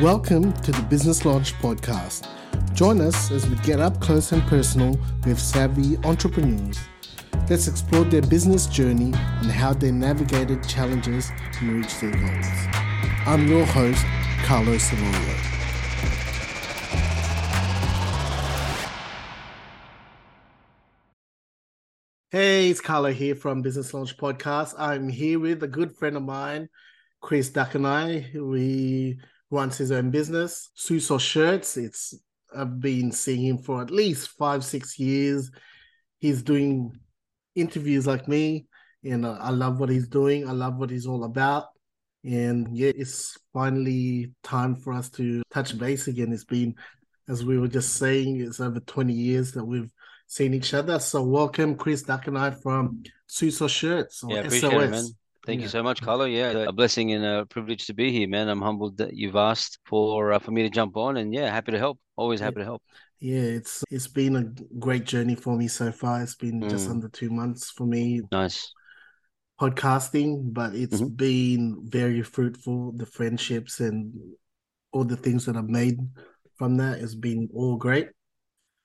Welcome to the Business Launch Podcast. Join us as we get up close and personal with savvy entrepreneurs. Let's explore their business journey and how they navigated challenges and reached their goals. I'm your host, Carlos Selorio. Hey, it's Carlo here from Business Launch Podcast. I'm here with a good friend of mine, Chris Dacanay. We runs his own business, Suits or Shirts. It's I've been seeing him for at least five, six years. He's doing interviews like me, and I love what he's doing. I love what he's all about. And yeah, it's finally time for us to touch base again. It's been, as we were just saying, it's over 20 years that we've seen each other. So welcome, Chris Dacanay from Suits or Shirts or yeah, appreciate SOS. It, man. Thank yeah. you so much, Carlo. Yeah, a blessing and a privilege to be here, man. I'm humbled that you've asked for uh, for me to jump on, and yeah, happy to help. Always happy yeah. to help. Yeah, it's it's been a great journey for me so far. It's been mm. just under two months for me. Nice podcasting, but it's mm-hmm. been very fruitful. The friendships and all the things that I've made from that has been all great.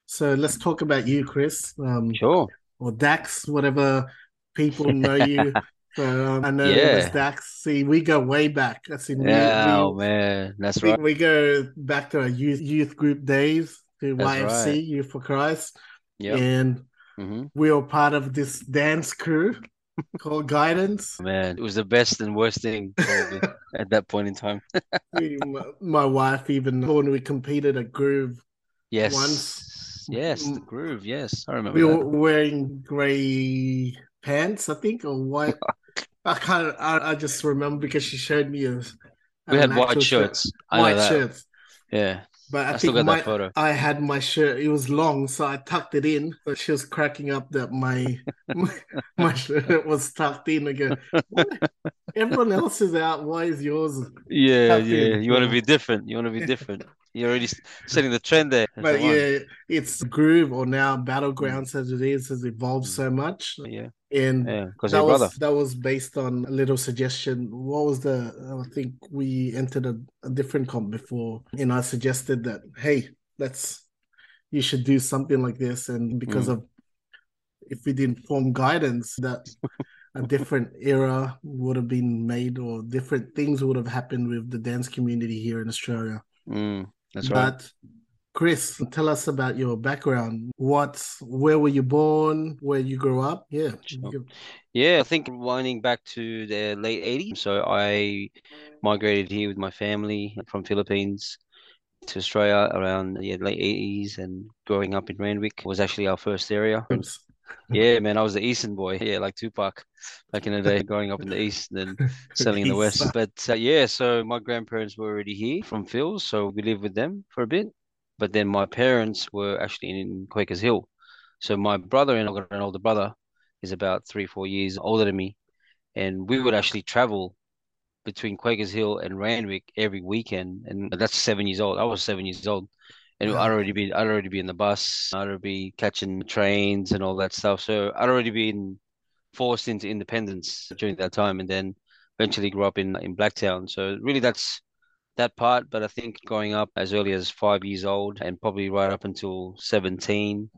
So let's talk about you, Chris. Um, sure. Or Dax, whatever people know you. so um, I know yeah. Dax. See, we go way back. See. Yeah, we, oh man, that's we, right. We go back to our youth youth group days to that's YFC, right. Youth for Christ. Yeah. And mm-hmm. we were part of this dance crew called Guidance. Man, it was the best and worst thing at that point in time. my, my, wife, even when we competed at Groove, yes, once, yes, the Groove, yes, I remember. We that. were wearing grey pants, I think, or white. I can't. I, I just remember because she showed me a. We had white shirts. Shirt. White shirts. Yeah. But I, I think my, I had my shirt. It was long, so I tucked it in. But she was cracking up that my my, my shirt was tucked in again. Everyone else is out. Why is yours? Yeah, yeah. In? You want to be different. You want to be different. You're already setting the trend there. But yeah, it's groove or now battlegrounds as it is has evolved so much. Yeah. And yeah, that was that was based on a little suggestion. What was the I think we entered a, a different comp before and I suggested that, hey, let's you should do something like this. And because mm. of if we didn't form guidance that a different era would have been made or different things would have happened with the dance community here in Australia. Mm. That's right. But Chris, tell us about your background. What, where were you born? Where you grew up? Yeah. Sure. Yeah, I think winding back to the late 80s. So I migrated here with my family from Philippines to Australia around the late 80s and growing up in Randwick was actually our first area. Oops. Yeah, man, I was the Eastern boy. Yeah, like Tupac back in the day, growing up in the East and then selling in the West. But uh, yeah, so my grandparents were already here from Phil, so we lived with them for a bit. But then my parents were actually in Quakers Hill. So my brother and I got an older brother is about three, four years older than me. And we would actually travel between Quakers Hill and Randwick every weekend. And that's seven years old. I was seven years old and I'd already be I'd already be in the bus. I'd already be catching trains and all that stuff. So I'd already been forced into independence during that time, and then eventually grew up in in Blacktown. So really, that's that part. But I think growing up as early as five years old and probably right up until seventeen,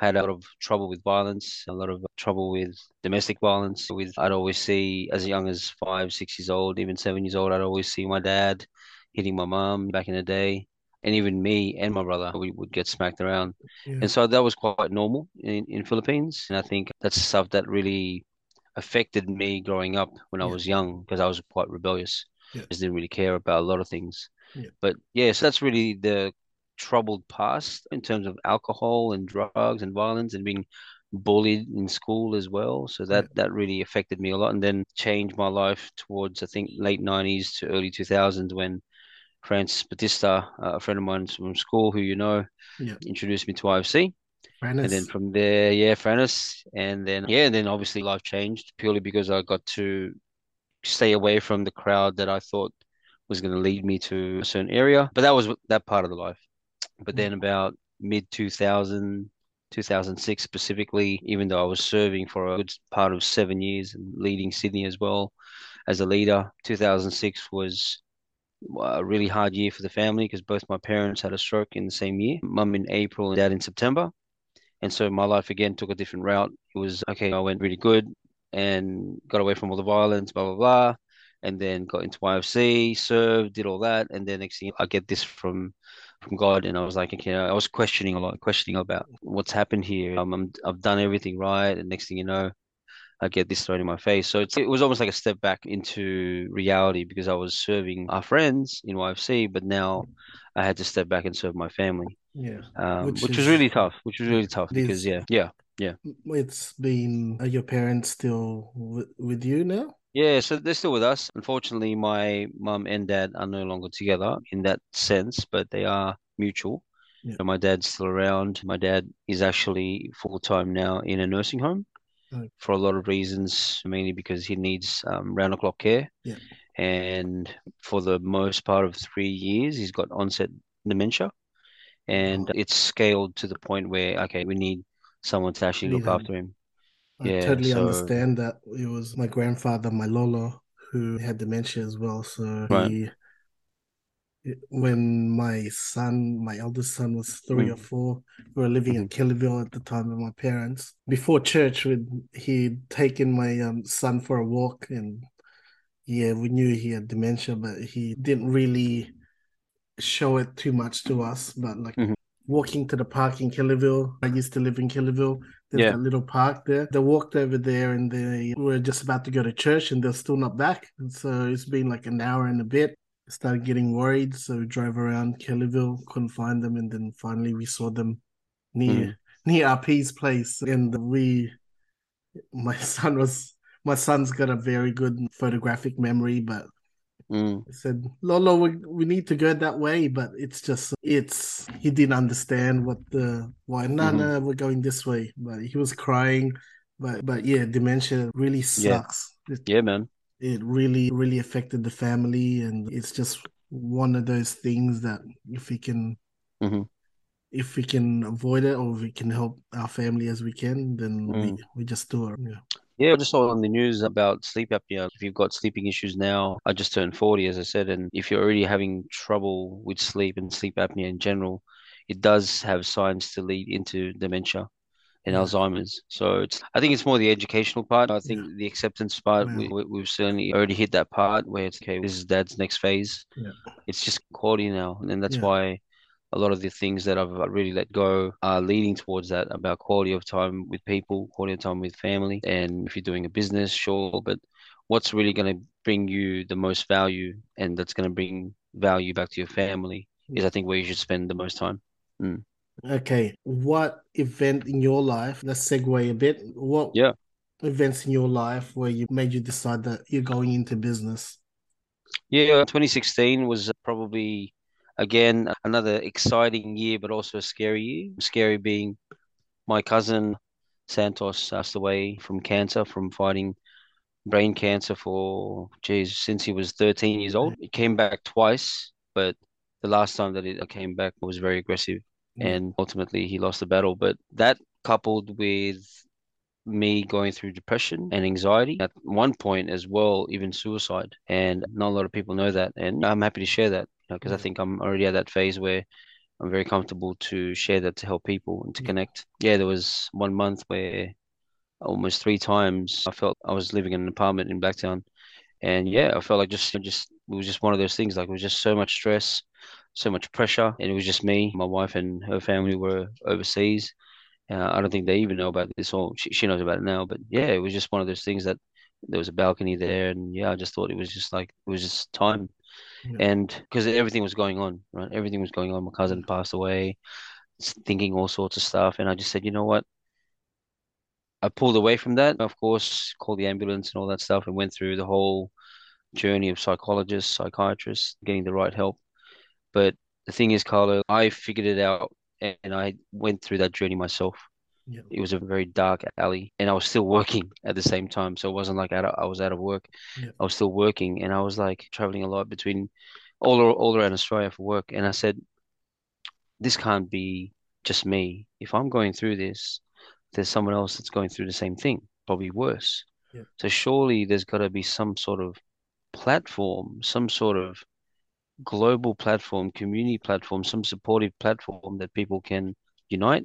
I had a lot of trouble with violence, a lot of trouble with domestic violence. With I'd always see as young as five, six years old, even seven years old, I'd always see my dad hitting my mom back in the day and even me and my brother, we would get smacked around. Yeah. And so that was quite normal in, in Philippines. And I think that's stuff that really affected me growing up when yeah. I was young because I was quite rebellious. Yeah. Just didn't really care about a lot of things. But yeah, so that's really the troubled past in terms of alcohol and drugs and violence and being bullied in school as well. So that that really affected me a lot and then changed my life towards I think late 90s to early 2000s when Francis Batista, uh, a friend of mine from school who you know, yeah. introduced me to YFC. And then from there, yeah, Francis. And then, yeah, and then obviously life changed purely because I got to stay away from the crowd that I thought was going to lead me to a certain area. But that was that part of the life. But then about mid 2000, 2006 specifically, even though I was serving for a good part of seven years and leading Sydney as well as a leader, 2006 was a really hard year for the family because both my parents had a stroke in the same year. Mum in April and dad in September. And so my life again took a different route. It was okay, I went really good and got away from all the violence, blah, blah, blah. And then got into YFC, served, did all that. And then next thing I get this from from God. And I was like, okay, I was questioning a lot, questioning about what's happened here. Um, I'm, I've done everything right. And next thing you know, I get this thrown in my face. So it was almost like a step back into reality because I was serving our friends in YFC, but now I had to step back and serve my family. Yeah, um, which, which is, was really tough. Which was really tough because yeah, yeah, yeah. It's been are your parents still with, with you now? Yeah, so they're still with us. Unfortunately, my mum and dad are no longer together in that sense, but they are mutual. Yeah. So my dad's still around. My dad is actually full time now in a nursing home for a lot of reasons, mainly because he needs um, round the clock care. Yeah. And for the most part of three years, he's got onset dementia. And oh. it's scaled to the point where, okay, we need someone to actually look after him. I yeah, totally so... understand that. It was my grandfather, my Lolo, who had dementia as well. So right. he when my son, my eldest son, was three mm. or four, we were living in. Kellyville at the time with my parents. Before church, we'd, he'd taken my um, son for a walk, and yeah, we knew he had dementia, but he didn't really show it too much to us. But like mm-hmm. walking to the park in Kellyville, I used to live in Kellyville. There's yeah. a little park there. They walked over there, and they were just about to go to church, and they're still not back. And so it's been like an hour and a bit started getting worried. So we drove around Kellyville, couldn't find them, and then finally we saw them near mm. near RP's place. And we, my son was my son's got a very good photographic memory, but mm. I said, Lolo, we, we need to go that way, but it's just it's he didn't understand what the why Nana mm-hmm. we're going this way, but he was crying. But but yeah, dementia really sucks. Yeah, yeah man it really really affected the family and it's just one of those things that if we can mm-hmm. if we can avoid it or if we can help our family as we can then mm. we, we just do it yeah yeah, I just saw on the news about sleep apnea. If you've got sleeping issues now, I just turned 40, as I said, and if you're already having trouble with sleep and sleep apnea in general, it does have signs to lead into dementia and Alzheimer's. So it's I think it's more the educational part. I think yeah. the acceptance part we, we, have certainly already hit that part where it's okay. This is Dad's next phase. Yeah. It's just quality now, and that's yeah. why a lot of the things that I've really let go are leading towards that about quality of time with people, quality of time with family, and if you're doing a business, sure, but what's really going to bring you the most value and that's going to bring value back to your family is I think where you should spend the most time. Mm. Okay, what event in your life? Let's segue a bit. What yeah events in your life where you made you decide that you're going into business? Yeah, 2016 was probably again another exciting year, but also a scary year. Scary being my cousin Santos passed away from cancer from fighting brain cancer for geez since he was 13 years old. He came back twice, but the last time that it came back was very aggressive Mm-hmm. and ultimately he lost the battle. But that coupled with me going through depression and anxiety at one point as well, even suicide. And not a lot of people know that. And I'm happy to share that because you know, I mm-hmm. think I'm already at that phase where I'm very comfortable to share that to help people and to mm-hmm. connect. Yeah, there was one month where almost three times I felt I was living in an apartment in Blacktown. And yeah, I felt like just just it was just one of those things. Like it was just so much stress, so much pressure, and it was just me. My wife and her family were overseas. Uh, I don't think they even know about this, or she, she knows about it now. But yeah, it was just one of those things that there was a balcony there, and yeah, I just thought it was just like it was just time, yeah. and because everything was going on, right? Everything was going on. My cousin passed away, thinking all sorts of stuff, and I just said, you know what? I pulled away from that. Of course, called the ambulance and all that stuff, and went through the whole journey of psychologists, psychiatrists, getting the right help. But the thing is, Carlo, I figured it out and I went through that journey myself. Yeah. It was a very dark alley, and I was still working at the same time. So it wasn't like out of, I was out of work. Yeah. I was still working, and I was like traveling a lot between all all around Australia for work. And I said, "This can't be just me. If I'm going through this, there's someone else that's going through the same thing, probably worse. Yeah. So surely there's got to be some sort of platform, some sort of global platform, community platform, some supportive platform that people can unite,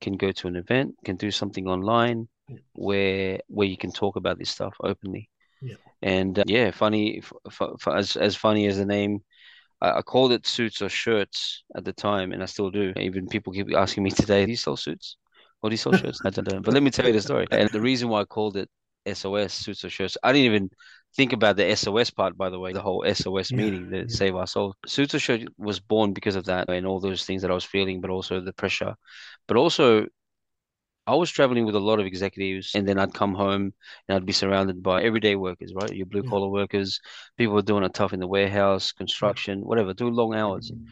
can go to an event, can do something online Yeah. where where you can talk about this stuff openly. Yeah. And uh, yeah, funny f f as as funny as the name. I, I called it suits or shirts at the time, and I still do. Even people keep asking me today, "Do you sell suits? Or do you sell shirts?" I don't know. But let me tell you the story. And the reason why I called it SOS suits or shirts, I didn't even think about the SOS part, by the way, the whole SOS Yeah, meaning, the yeah. save our soul. Or shirt was born because of that and all those things that I was feeling, but also the pressure. But also I was traveling with a lot of executives, and then I'd come home and I'd be surrounded by everyday workers, right? Your blue Yeah. collar workers, people doing it tough in the warehouse, construction, whatever, doing long hours. Mm-hmm.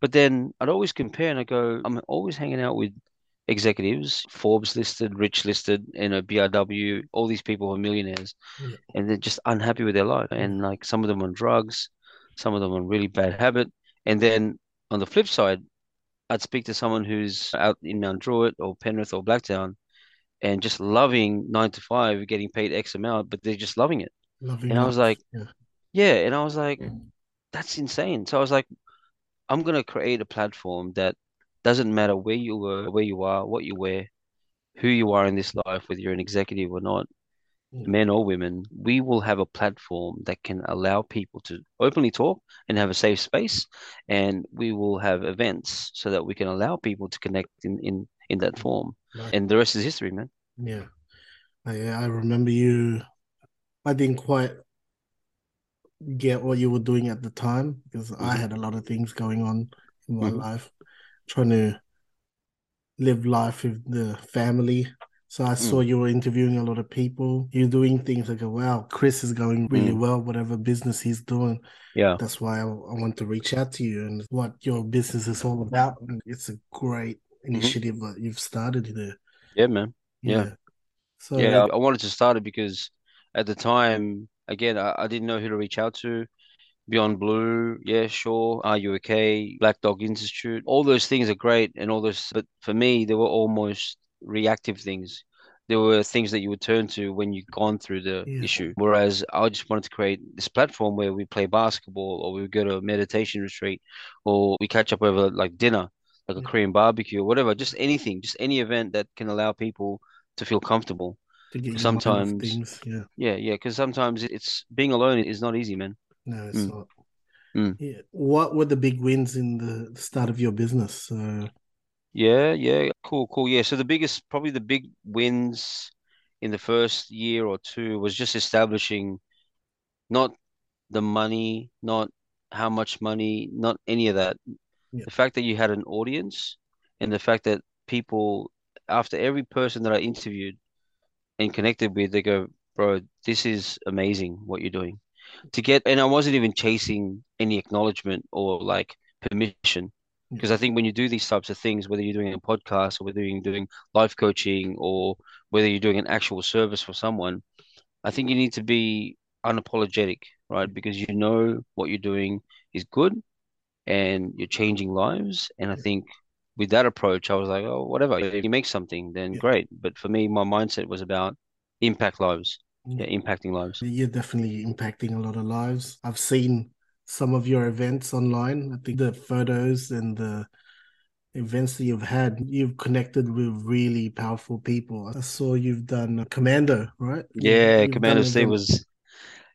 But then I'd always compare and I go, I'm always hanging out with executives, Forbes listed, Rich listed, you know, BRW, all these people are millionaires, Yeah. and they're just unhappy with their life. And mm. like some of them on drugs, some of them on really bad habit. And then on the flip side, I'd speak to someone who's out in Mount Druitt or Penrith or Blacktown and just loving nine to five, getting paid X amount, but they're just loving it. Loving And I was like, Yeah. yeah. And I was like, mm. that's insane. So I was like, I'm gonna create a platform that doesn't matter where you were, where you are, what you wear, who you are in this life, whether you're an executive or not, Yeah. men or women, we will have a platform that can allow people to openly talk and have a safe space. And we will have events so that we can allow people to connect in in, in that form. Right. And the rest is history, man. Yeah. I, I remember you. I didn't quite get what you were doing at the time because I Mhm. had a lot of things going on in my Mhm. life, trying to live life with the family. So I saw you were interviewing a lot of people. You're doing things like, wow, Chris is going really Mm. well, whatever business he's doing. Yeah. That's why I, I want to reach out to you and what your business is all about. And it's a great initiative that you've started there. Yeah, man. Yeah. So Yeah, I wanted to start it because at the time, again, I, I didn't know who to reach out to. Beyond Blue, yeah, sure. Are You Okay? Black Dog Institute. All those things are great and all those, but for me, they were almost reactive things. There were things that you would turn to when you've gone through the Yeah. issue. Whereas I just wanted to create this platform where we play basketball or we go to a meditation retreat or we catch up over like dinner, like a Korean barbecue or whatever, just anything, just any event that can allow people to feel comfortable. to get your mind off sometimes- things, yeah. Yeah, yeah, because sometimes it's being alone is not easy, man. No, it's Mm. not. Mm. Yeah. What were the big wins in the start of your business? So Yeah, yeah, cool, cool. Yeah, so the biggest, probably the big wins in the first year or two was just establishing not the money, not how much money, not any of that. Yeah. The fact that you had an audience and the fact that people, after every person that I interviewed and connected with, they go, bro, this is amazing what you're doing. To get, and I wasn't even chasing any acknowledgement or like permission. Mm. Because I think when you do these types of things, whether you're doing a podcast or whether you're doing life coaching or whether you're doing an actual service for someone, I think you need to be unapologetic, right? Mm. Because you know what you're doing is good and you're changing lives. And I think with that approach, I was like, oh, whatever. If you make something, then Yeah. great. But for me, my mindset was about impact lives. Yeah, impacting lives. you're definitely impacting a lot of lives. I've seen some of your events online. I think the photos and the events that you've had, you've connected with really powerful people. I saw you've done Commando, right? Yeah, you've Commando done Steve was,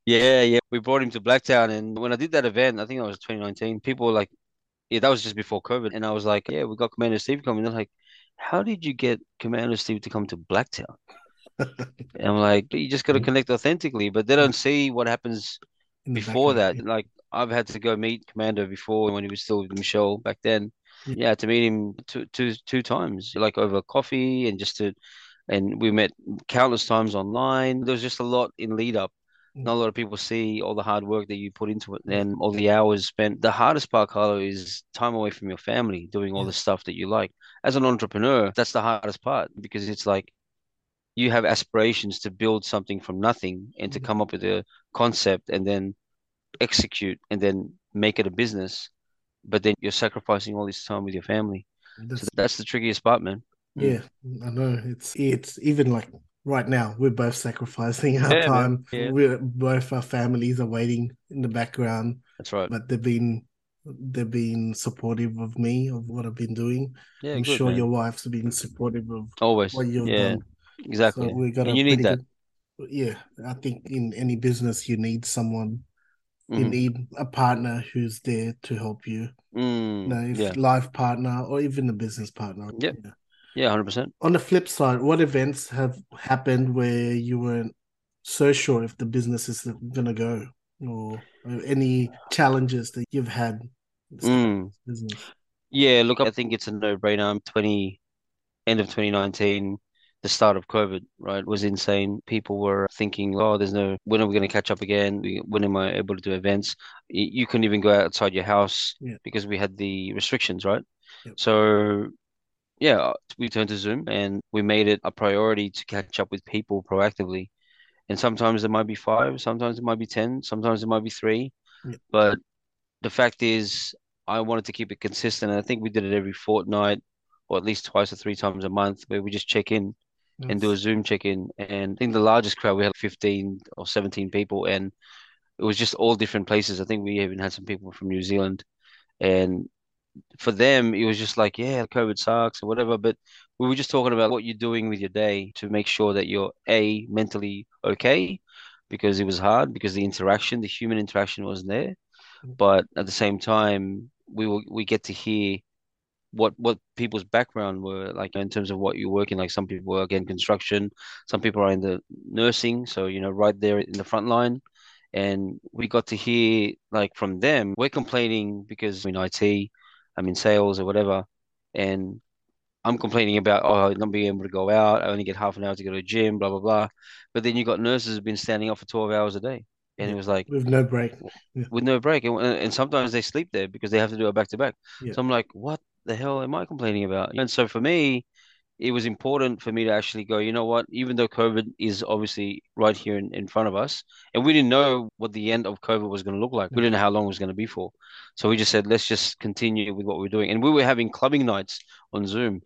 yeah, yeah. We brought him to Blacktown, and when I did that event, I think that was 2019. People were like, yeah, that was just before COVID, and I was like, yeah, we got Commando Steve coming. They're like, how did you get Commando Steve to come to Blacktown? I'm like, you just got to connect authentically, but they don't see what happens before that. Like I've had to go meet Commando before when he was still with Michelle back then. Yeah. Yeah, to meet him two two two times, like over coffee and just to, and we met countless times online. There was just a lot in lead up. Mm. Not a lot of people see all the hard work that you put into it and all the hours spent. The hardest part, Carlo, is time away from your family, doing all Yeah. the stuff that you like. As an entrepreneur, that's the hardest part because it's like you have aspirations to build something from nothing and to Mhm. come up with a concept and then execute and then make it a business. But then you're sacrificing all this time with your family. So That's- that's the trickiest part, man. Yeah, I know. It's it's even like right now we're both sacrificing our Yeah, time. Yeah. We're both our families are waiting in the background. That's right. But they've been they've been supportive of me of what I've been doing. Yeah, I'm good, sure man. your wife's been supportive of Always. what you've Yeah, done. Exactly. So we got And you need that. good- yeah, I think in any business you need someone. You Mhm. need a partner who's there to help you. Mm, You know, if yeah, life partner or even a business partner. Yeah. yeah, hundred percent. On the flip side, what events have happened where you weren't so sure if the business is going to go, or any challenges that you've had? Mm. Business. Yeah, look, I think it's a no-brainer. I'm 20, end of 2019, the start of COVID, right, was insane. People were thinking, oh, there's no, when are we going to catch up again? We- When am I able to do events? You, couldn't even go outside your house Yeah. because we had the restrictions, right? So, yeah, we turned to Zoom and we made it a priority to catch up with people proactively. And sometimes it might be five, sometimes it might be 10, sometimes it might be three. Yeah. But the fact is, I wanted to keep it consistent. And I think we did it every fortnight or at least twice or three times a month where we just check in and do a Zoom check-in. And I think the largest crowd we had 15 or 17 people, and it was just all different places. I think we even had some people from New Zealand, and for them it was just like, yeah, COVID sucks or whatever. But we were just talking about what you're doing with your day to make sure that you're a mentally okay, because it was hard because the interaction, the human interaction wasn't there. Mm. But at the same time, we will we get to hear what what people's background were like in terms of what you're working like some people work in construction some people are in the nursing so you know right there in the front line. And we got to hear like from them we're complaining because in IT I'm in sales or whatever and I'm complaining about oh not being able to go out I only get half an hour to go to the gym blah blah blah. But then you got nurses who've been standing up for 12 hours a day and it was like With no break. Yeah. with no break and, and sometimes they sleep there because they have to do it back to back. So I'm like what the hell am I complaining about and so for me it was important for me to actually go you know what even though COVID is obviously right here in, in front of us and we didn't know what the end of COVID was going to look like we didn't know how long it was going to be for so we just said let's just continue with what we're doing and we were having clubbing nights on Zoom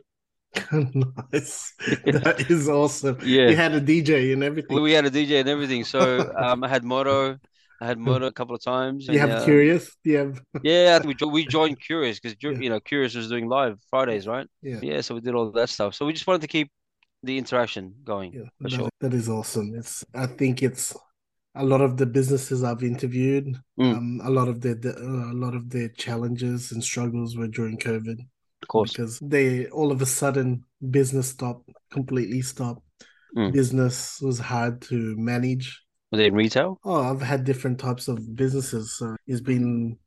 nice. That is awesome. Yeah. You had a DJ and everything. we, we had a DJ and everything so um, I had Moto I had Moto a couple of times Do you and, have uh, Curious? Do you have Yeah, we we joined Curious because Yeah. you know Curious was doing live Fridays, right? yeah. Yeah, so we did all that stuff. So we just wanted to keep the interaction going Yeah, for that- sure. that is awesome. It's I think it's a lot of the businesses I've interviewed. Mm. Um, a lot of their the, uh, a lot of their challenges and struggles were during COVID Of course. because they all of a sudden business stopped, completely stopped. Mm. Business was hard to manage. Were they in retail? Oh, I've had different types of businesses. So it's been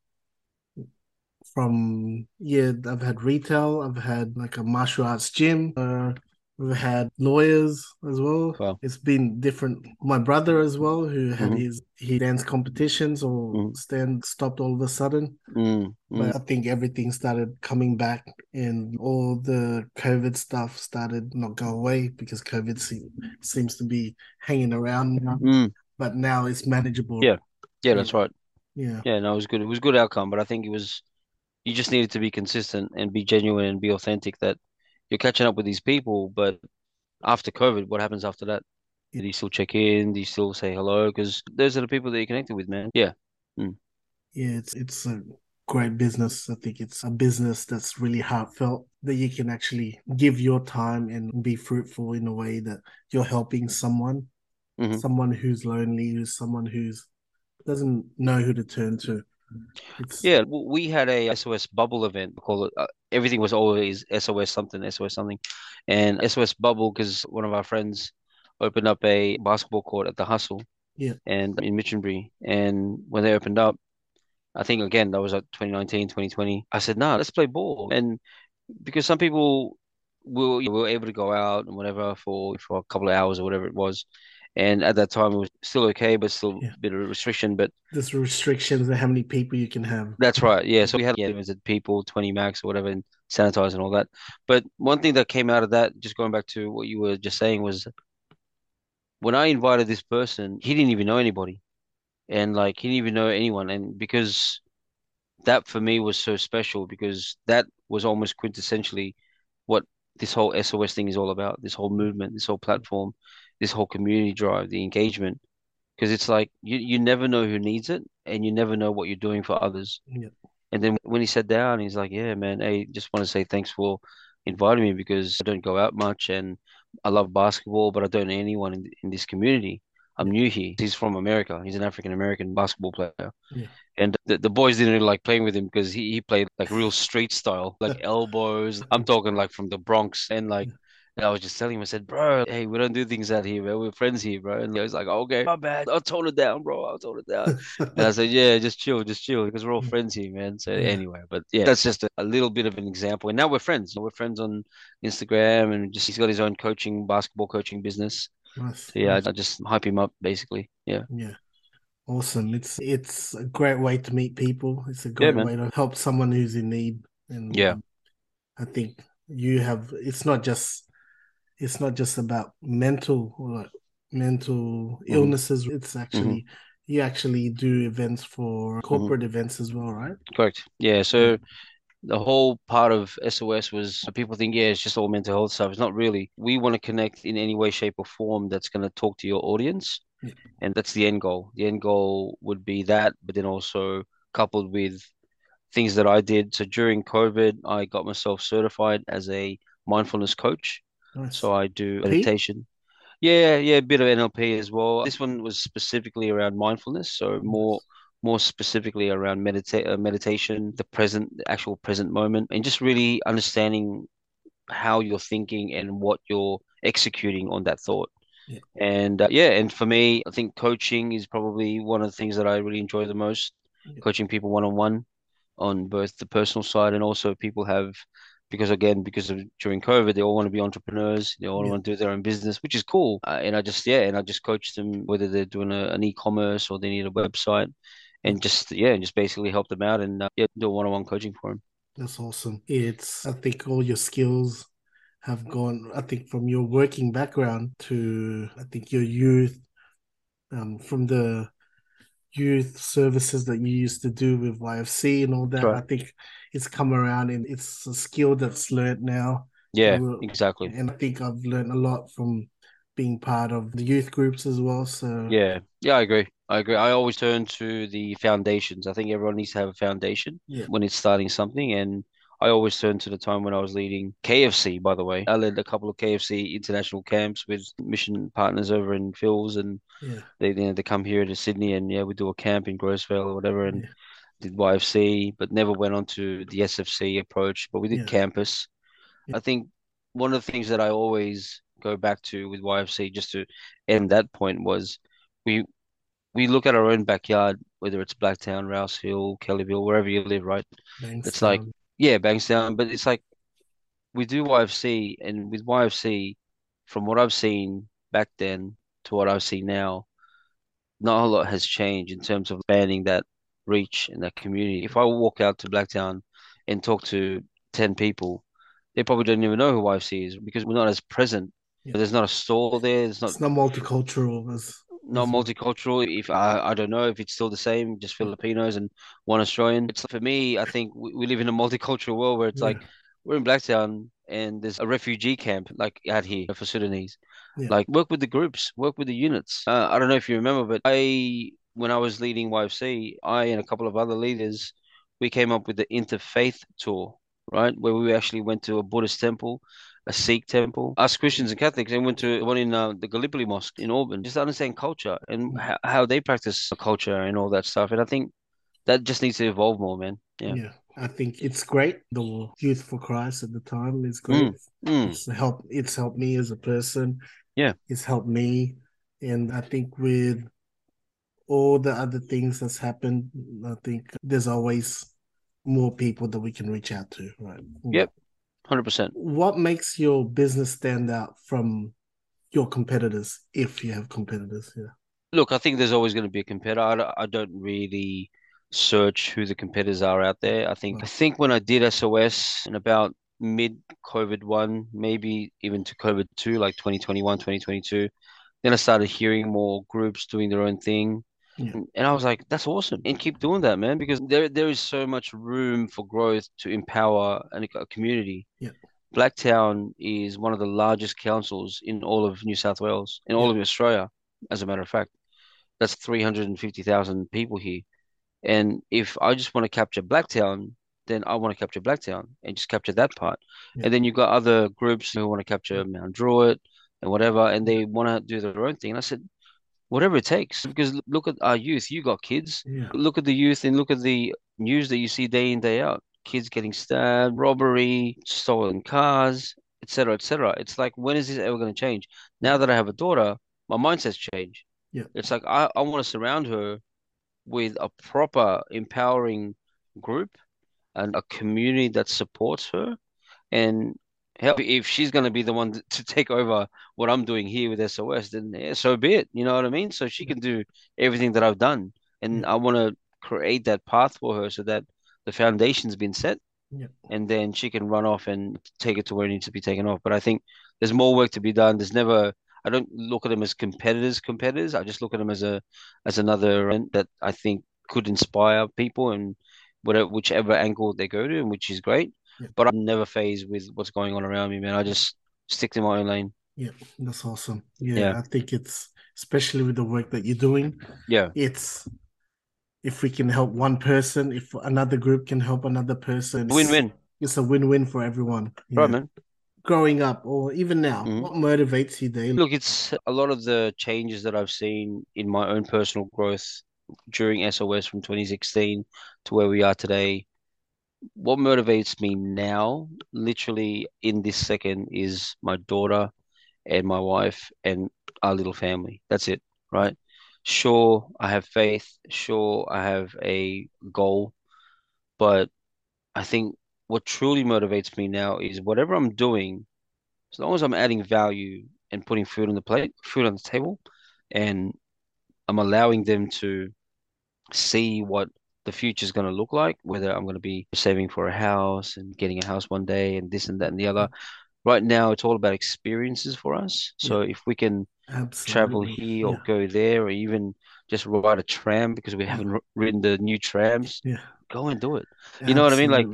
from yeah, I've had retail, I've had like a martial arts gym, uh, we've had lawyers as well. Wow. It's been different. My brother as well, who had Mhm. his he dance competitions or Mhm. stand stopped all of a sudden. Mm, mm. But I think everything started coming back and all the COVID stuff started not go away because COVID seem, seems to be hanging around now. Mm. But now it's manageable. Yeah. Yeah, that's right. Yeah. Yeah, no, it was good. It was a good outcome, but I think it was you just needed to be consistent and be genuine and be authentic that you're catching up with these people, but after COVID, what happens after that? Do you still check in? Do you still say hello? Because those are the people that you're connected with, man. Yeah. Yeah, it's it's a great business. I think it's a business that's really heartfelt that you can actually give your time and be fruitful in a way that you're helping someone, Mhm. someone who's lonely, who's someone who's doesn't know who to turn to. It's Yeah, we had a SOS bubble event. We call it. Uh, everything was always SOS something, SOS something, and SOS bubble because one of our friends opened up a basketball court at the Hustle. Yeah. And in Minchinbury, and when they opened up, I think again that was like 2019, 2020. I said, "No, let's play ball," and because some people will we were able to go out and whatever for for a couple of hours or whatever it was, and at that time it was still okay, but still Yeah. a bit of a restriction, but. there's restrictions on how many people you can have. That's right. Yeah. So we had yeah, limited people, 20 max or whatever, and sanitize and all that. But one thing that came out of that, just going back to what you were just saying, was when I invited this person, he didn't even know anybody. And like he didn't even know anyone. And because that for me was so special because that was almost quintessentially what this whole SOS thing is all about, this whole movement, this whole mm-hmm. platform, this whole community drive, the engagement. because it's like you you never know who needs it, and you never know what you're doing for others. Yeah. And then when he sat down, he's like, "Yeah, man, hey, just want to say thanks for inviting me because I don't go out much and I love basketball, but I don't know anyone in, in this community. I'm new here. He's from America. He's an African American basketball player. Yeah. And the, the boys didn't really like playing with him because he, he played like real street style, like elbows. I'm talking like from the Bronx and like and I was just telling him, I said, bro, hey, we don't do things out here, bro. We're friends here, bro. And he was like, okay, my bad. I'll tone it down, bro. I'll tone it down. and I said, yeah, just chill, just chill, because we're all friends here, man. So Yeah. anyway, but yeah, that's just a, a little bit of an example. And now we're friends. We're friends on Instagram, and just he's got his own coaching, basketball coaching business. Nice. So yeah, nice. I, I just hype him up, basically. Yeah, Yeah. Awesome. It's it's a great way to meet people. It's a great man. way to help someone who's in need. And Yeah. um, I think you have it's not just it's not just about mental or like mental Mhm. illnesses. It's actually you actually do events for Mm-hmm. corporate events as well, right? correct. Yeah, so the whole part of SOS was people think, yeah, it's just all mental health stuff. It's not really. We want to connect in any way, shape, or form that's going to talk to your audience. Yeah. And that's the end goal. The end goal would be that, but then also coupled with things that I did. So during COVID, I got myself certified as a mindfulness coach. Nice. So I do meditation. Yeah, yeah, a bit of NLP as well. This one was specifically around mindfulness, so more more specifically around medita uh, meditation, the present, the actual present moment, and just really understanding how you're thinking and what you're executing on that thought. Yeah. And uh, yeah, and for me, I think coaching is probably one of the things that I really enjoy the most. Yeah. Coaching people one on one on both the personal side and also people have because again because of during COVID they all want to be entrepreneurs they all Yeah. want to do their own business which is cool uh, and I just yeah and I just coach them whether they're doing a, an e-commerce or they need a website and just yeah and just basically help them out and uh, yeah do one-on-one coaching for them That's awesome. It's I think all your skills have gone I think from your working background to I think your youth um from the youth services that you used to do with YFC and all that. Right. I think it's come around and it's a skill that's learned now. yeah Well, exactly And I think I've learned a lot from being part of the youth groups as well. So yeah yeah I agree I agree I always turn to the foundations I think everyone needs to have a foundation Yeah. when it's starting something and I always turn to the time when I was leading YFC, by the way. I led a couple of YFC international camps with mission partners over in Phil's and yeah. they you know, they come here to Sydney and yeah, we do a camp in Grose Vale or whatever and Yeah. did YFC, but never went on to the SFC approach, but we did Yeah. campus. I think one of the things that I always go back to with YFC just to end that point was we we look at our own backyard, whether it's Blacktown, Rouse Hill, Kellyville, wherever you live, right? It's like. Yeah, Bankstown, but it's like we do YFC, and with YFC, from what I've seen back then to what I see now, not a lot has changed in terms of expanding that reach in that community. If I walk out to Blacktown and talk to 10 people, they probably don't even know who YFC is because we're not as present. Yeah. There's not a store there. There's not it's not multicultural as not multicultural. If I, I don't know if it's still the same, just Filipinos and one Australian. It's for me, I think we, we live in a multicultural world where it's Yeah. like we're in Blacktown and there's a refugee camp like out here for Sudanese. Yeah. Like work with the groups, work with the units. Uh, I don't know if you remember, but I when I was leading YFC, I and a couple of other leaders, we came up with the interfaith tour, right? Where we actually went to a Buddhist temple, a Sikh temple, us Christians and Catholics, and went to one in uh, the Gallipoli Mosque in Auburn, just to understand culture and Mm. how, how they practice culture and all that stuff. And I think that just needs to evolve more, man. Yeah. yeah. I think it's great. The Youth for Christ at the time is great. Mm. It's helped. It's helped me as a person. Yeah. it's helped me, and I think with all the other things that's happened, I think there's always more people that we can reach out to. Right. Yep. Hundred percent. What makes your business stand out from your competitors, if you have competitors? Yeah. Look, I think there's always going to be a competitor. I don't, I don't really search who the competitors are out there. I think hmm. I think when I did SOS in about mid COVID one, maybe even to COVID two, like 2021, 2022, then I started hearing more groups doing their own thing. Yeah. And I was like, that's awesome. And keep doing that, man, because there there is so much room for growth to empower an, a community. Yeah. Blacktown is one of the largest councils in all of New South Wales, in all Yeah. of Australia, as a matter of fact. That's 350,000 people here. And if I just want to capture Blacktown, then I want to capture Blacktown and just capture that part. Yeah. And then you've got other groups who want to capture Mount Druitt and whatever, and they want to do their own thing. And I said, whatever it takes, because look at our youth. You got kids. Yeah. Look at the youth and look at the news that you see day in, day out. Kids getting stabbed, robbery, stolen cars, etc., etc. It's like, when is this ever going to change? Now that I have a daughter, my mindset's changed. Yeah. It's like I, I want to surround her with a proper empowering group and a community that supports her and help if she's going to be the one to take over what I'm doing here with SOS then yeah, so be it you know what I mean? So she can do everything that I've done and I want to create that path for her so that the foundation's been set Yeah. and then she can run off and take it to where it needs to be taken off. But I think there's more work to be done. There's never I don't look at them as competitors competitors. I just look at them as a as another end that I think could inspire people and whatever whichever angle they go to, and which is great. Yeah. But I'm never phased with what's going on around me, man. I just stick to my own lane. Yeah, that's awesome. Yeah, Yeah. I think it's especially with the work that you're doing, Yeah, it's if we can help one person, if another group can help another person, it's- win-win, It's a win-win for everyone. right, Yeah. man. Growing up, or even now, Mhm. what motivates you daily? Look, it's a lot of the changes that I've seen in my own personal growth during SOS from 2016 to where we are today. What motivates me now, literally in this second, is my daughter and my wife and our little family. That's it, right? Sure, I have faith. Sure, I have a goal. But I think what truly motivates me now is whatever I'm doing, as long as I'm adding value and putting food on the plate, food on the table, and I'm allowing them to see what the future is going to look like, whether I'm going to be saving for a house and getting a house one day and this and that and the other. Right now, it's all about experiences for us. So if we can travel Absolutely. here or Yeah. go there or even just ride a tram because we haven't ridden the new trams, Yeah. go and do it. You know what I mean? Like,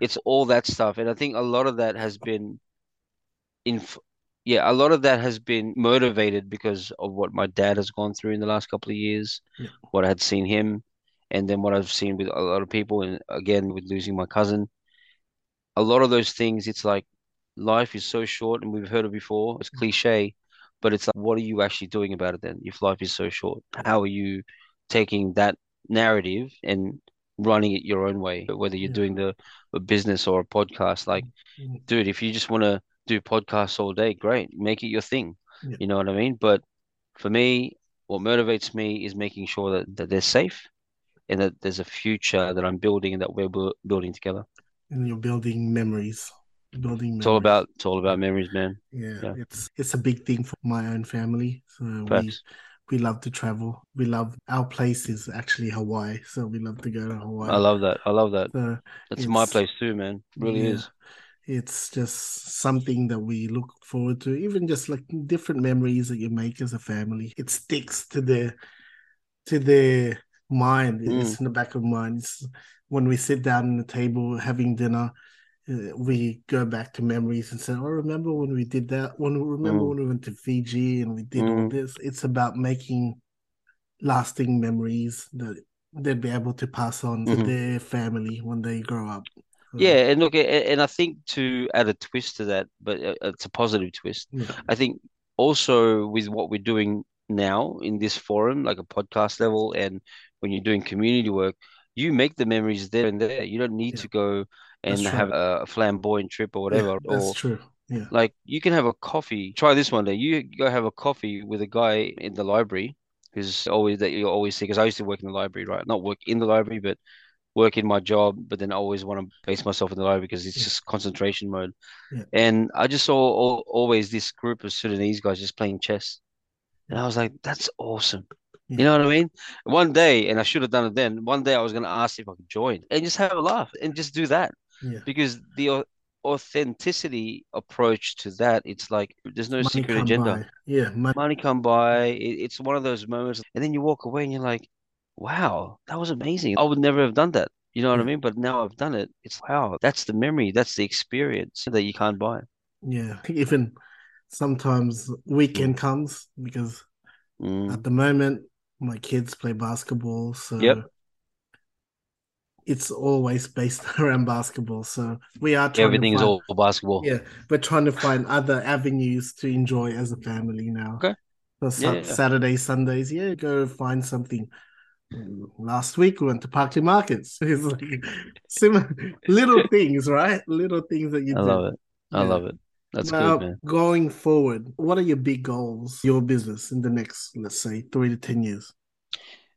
It's all that stuff. And I think a lot of that has been in yeah, a lot of that has been motivated because of what my dad has gone through in the last couple of years, Yeah. what I had seen him, and then what I've seen with a lot of people, and again with losing my cousin. A lot of those things, it's like life is so short, and we've heard it before. It's cliche, but it's like, what are you actually doing about it then? If life is so short, how are you taking that narrative and running it your own way? Whether you're Yeah. doing the a business or a podcast, like Mm. dude, if you just want to do podcasts all day, great, make it your thing. Yeah. You know what I mean? But for me, what motivates me is making sure that, that they're safe and that there's a future that I'm building and that we're bu- building together. And you're building memories. Building It's all about it's all about memories, man. Yeah, Yeah. it's it's a big thing for my own family. So we we love to travel. We love our place is actually Hawaii, so we love to go to Hawaii. I love that. I love that. So That's my place too, man. Really yeah, is. It's just something that we look forward to. Even just like different memories that you make as a family, it sticks to the to their mind. Mm. It's in the back of mind. It's when we sit down at the table having dinner. Uh, we go back to memories and say, "Oh, remember when we did that? When we remember Mm. when we went to Fiji and we did all Mm. this?" It's about making lasting memories that they'd be able to pass on to Mhm. their family when they grow up. Yeah, and look, and I think to add a twist to that, but uh, it's a positive twist. yeah, I think also with what we're doing now in this forum, like a podcast level, and when you're doing community work, you make the memories there and there. You don't need Yeah. to go and That's have a flamboyant trip or yeah, whatever. that's Or true. Yeah, like you can have a coffee. Try this one day. You go have a coffee with a guy in the library who's always that you always see. Because I used to work in the library, right? Not work in the library, but work in my job. But then I always want to base myself in the library because it's Yeah. just concentration mode. Yeah. And I just saw all, always this group of Sudanese guys just playing chess. And I was like, that's awesome. Yeah. You know what I mean? One day, and I should have done it then, one day I was going to ask if I could join and just have a laugh and just do that yeah. because the authenticity approach to that, it's like there's no Money secret agenda. by. Yeah, money. Money come by. It, it's one of those moments, and then you walk away and you're like, wow, that was amazing. I would never have done that. You know what I mean? But now I've done it. It's wow, that's the memory, that's the experience that you can't buy. Yeah, even sometimes weekend comes because Mm, at the moment my kids play basketball, so Yep. it's always based around basketball. So we are trying Everything's to find, all basketball. yeah, we're trying to find other avenues to enjoy as a family now. Okay. So Yeah. Saturdays, Sundays, yeah, go find something. Last week we went to Parklea Markets. It's like similar little things, right? Little things that you I do. love it. I Yeah. love it. That's now, good, man. going forward, what are your big goals, your business in the next, let's say, three to 10 years?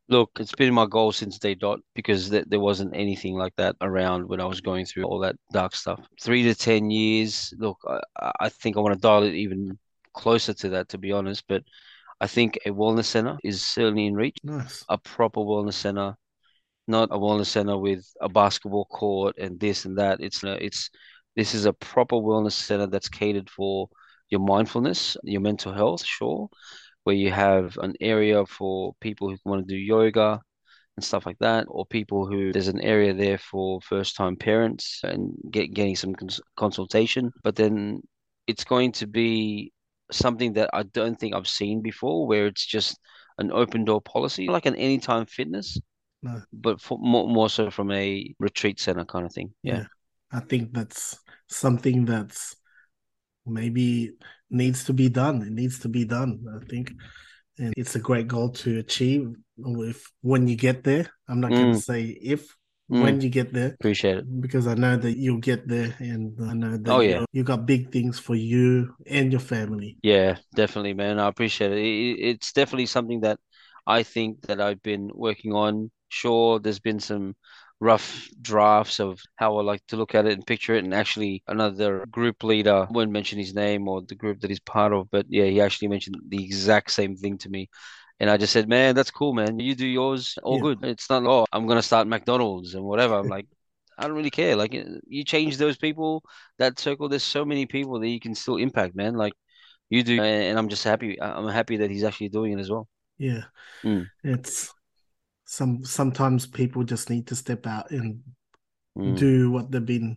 Look, it's been my goal since day dot because th there wasn't anything like that around when I was going through all that dark stuff. Three to 10 years, look, I, I think I want to dial it even closer to that, to be honest. But I think a wellness center is certainly in reach. Nice. A proper wellness center, not a wellness center with a basketball court and this and that. It's a, it's this is a proper wellness center that's catered for your mindfulness, your mental health, sure, where you have an area for people who want to do yoga and stuff like that, or people who there's an area there for first time parents and get getting some cons consultation. But then it's going to be something that I don't think I've seen before, where it's just an open door policy, like an anytime fitness, No. but for more more so from a retreat center kind of thing. Yeah. I think that's something that's maybe needs to be done. It needs to be done, I think. And it's a great goal to achieve with when you get there. I'm not going Mm. to say if, Mm. when you get there, Appreciate it. because I know that you'll get there and I know that Oh, you, yeah. you got big things for you and your family. Yeah, definitely, man. I appreciate. It- It's definitely something that I think that I've been working on. Sure, there's been some rough drafts of how I like to look at it and picture it. And actually, another group leader won't mention his name or the group that he's part of, but yeah, he actually mentioned the exact same thing to me. And I just said, man, that's cool, man. You do yours, all Yeah. good. It's not, oh, I'm gonna start McDonald's and whatever. I'm like, I don't really care. Like, you change those people, that circle. There's so many people that you can still impact, man. Like. You do, and I'm just happy. I'm happy that he's actually doing it as well. Yeah. Mm. It's some sometimes people just need to step out and Mm. do what they've been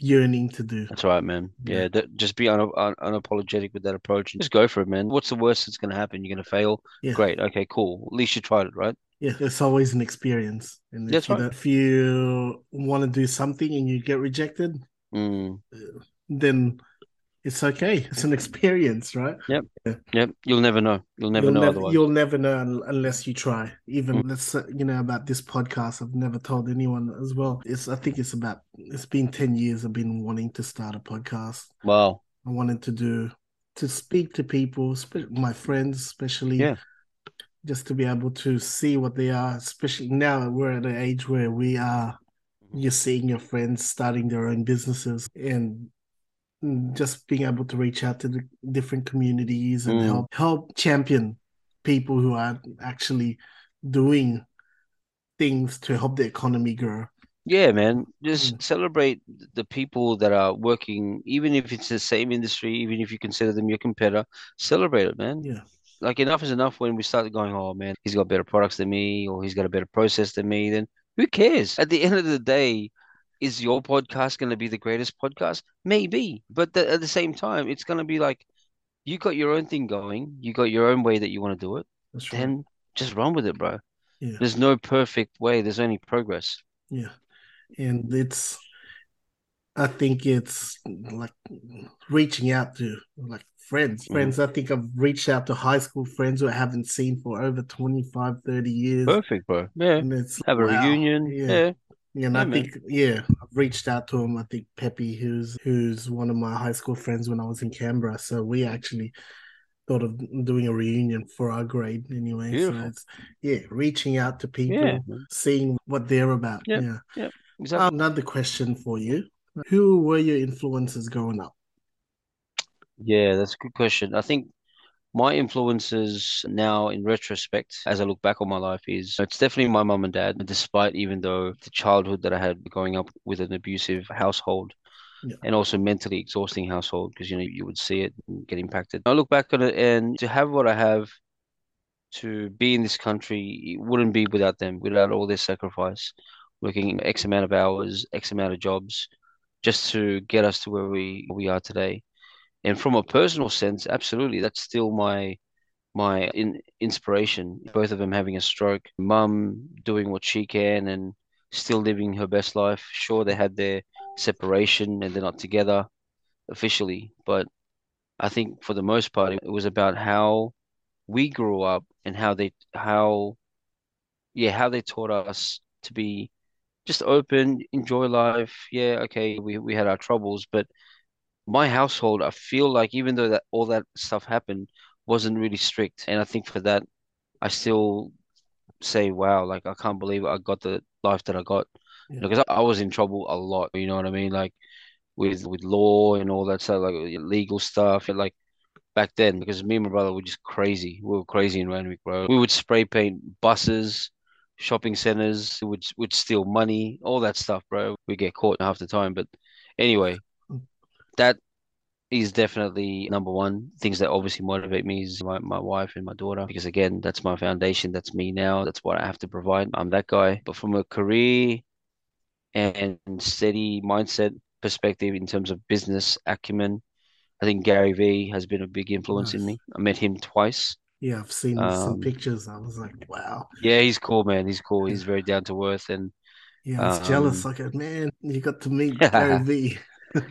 yearning to do. That's right, man. Yeah. Yeah, th- just be un un unapologetic with that approach and just go for it, man. What's the worst that's going to happen? You're going to fail. Yeah. Great. Okay, cool. At least you tried it, right? Yeah, it's always an experience. And if That's you right. if you want to do something and you get rejected, Mm. then it's okay. It's an experience, right? Yep. Yep. You'll never know. You'll never you'll know never otherwise. you'll never know un- unless you try. Even Mm. let's say, you know about this podcast, I've never told anyone as well. It's I think it's about it's been ten years I've been wanting to start a podcast. Wow. I wanted to do to speak to people, my friends especially. Yeah. Just to be able to see what they are, especially now that we're at an age where we are you're seeing your friends starting their own businesses and just being able to reach out to the different communities and Mm. help help champion people who are actually doing things to help the economy grow. Yeah, man. Just Mm. celebrate the people that are working, even if it's the same industry, even if you consider them your competitor, celebrate it, man. Yeah. Like enough is enough when we start going, oh man, he's got better products than me, or he's got a better process than me, then who cares? At the end of the day, is your podcast going to be the greatest podcast? Maybe. But th at the same time, it's going to be like you got your own thing going, you got your own way that you want to do it, That's right. then just run with it, bro. Yeah. There's no perfect way, there's only progress. Yeah. And it's I think it's like reaching out to like friends. Mhm. Friends, I think I've reached out to high school friends who I haven't seen for over 25, 30 years. Perfect, bro. Yeah. And it's Have a wow. reunion. Yeah. Yeah. And Yeah, I man. think, yeah, I've reached out to him. I think Pepe, who's who's one of my high school friends when I was in Canberra. So we actually thought of doing a reunion for our grade anyway. Beautiful. So it's yeah, reaching out to people, Yeah. seeing what they're about. Yep, Yeah. Um, exactly. Another question for you. Who were your influences growing up? Yeah, that's a good question. I think my influences now, in retrospect, as I look back on my life, is it's definitely my mum and dad. Despite even though the childhood that I had growing up with an abusive household, Yeah. and also mentally exhausting household, because you know you would see it and get impacted. I look back on it, and to have what I have, to be in this country, it wouldn't be without them, without all their sacrifice, working X amount of hours, X amount of jobs, just to get us to where we we are today. And from a personal sense, absolutely, that's still my my in inspiration. Both of them having a stroke. Mum doing what she can and still living her best life. Sure, they had their separation and they're not together officially, but I think for the most part, it was about how we grew up and how they how yeah how they taught us to be just open, enjoy life. Yeah, okay, we we had our troubles, but my household, I feel like even though that all that stuff happened, wasn't really strict, and I think for that, I still say, wow, like I can't believe I got the life that I got, Yeah. because I, I was in trouble a lot. You know what I mean? Like with with law and all that stuff, like legal stuff, and like back then, because me and my brother were just crazy. We were crazy in Randwick, bro. We would spray paint buses, shopping centers. We would would steal money, all that stuff, bro. We get caught half the time, but anyway, that is definitely number one. Things that obviously motivate me is my, my wife and my daughter, because again, that's my foundation. That's me now. That's what I have to provide. I'm that guy. But from a career and steady mindset perspective in terms of business acumen, I think Gary Vee has been a big influence in me. I met him twice. Yeah, I've seen some Um, pictures. I was like, wow. yeah, he's cool, man. He's cool. He's very down to earth and Yeah, I was jealous. um, Like, man, you got to meet Gary Vee.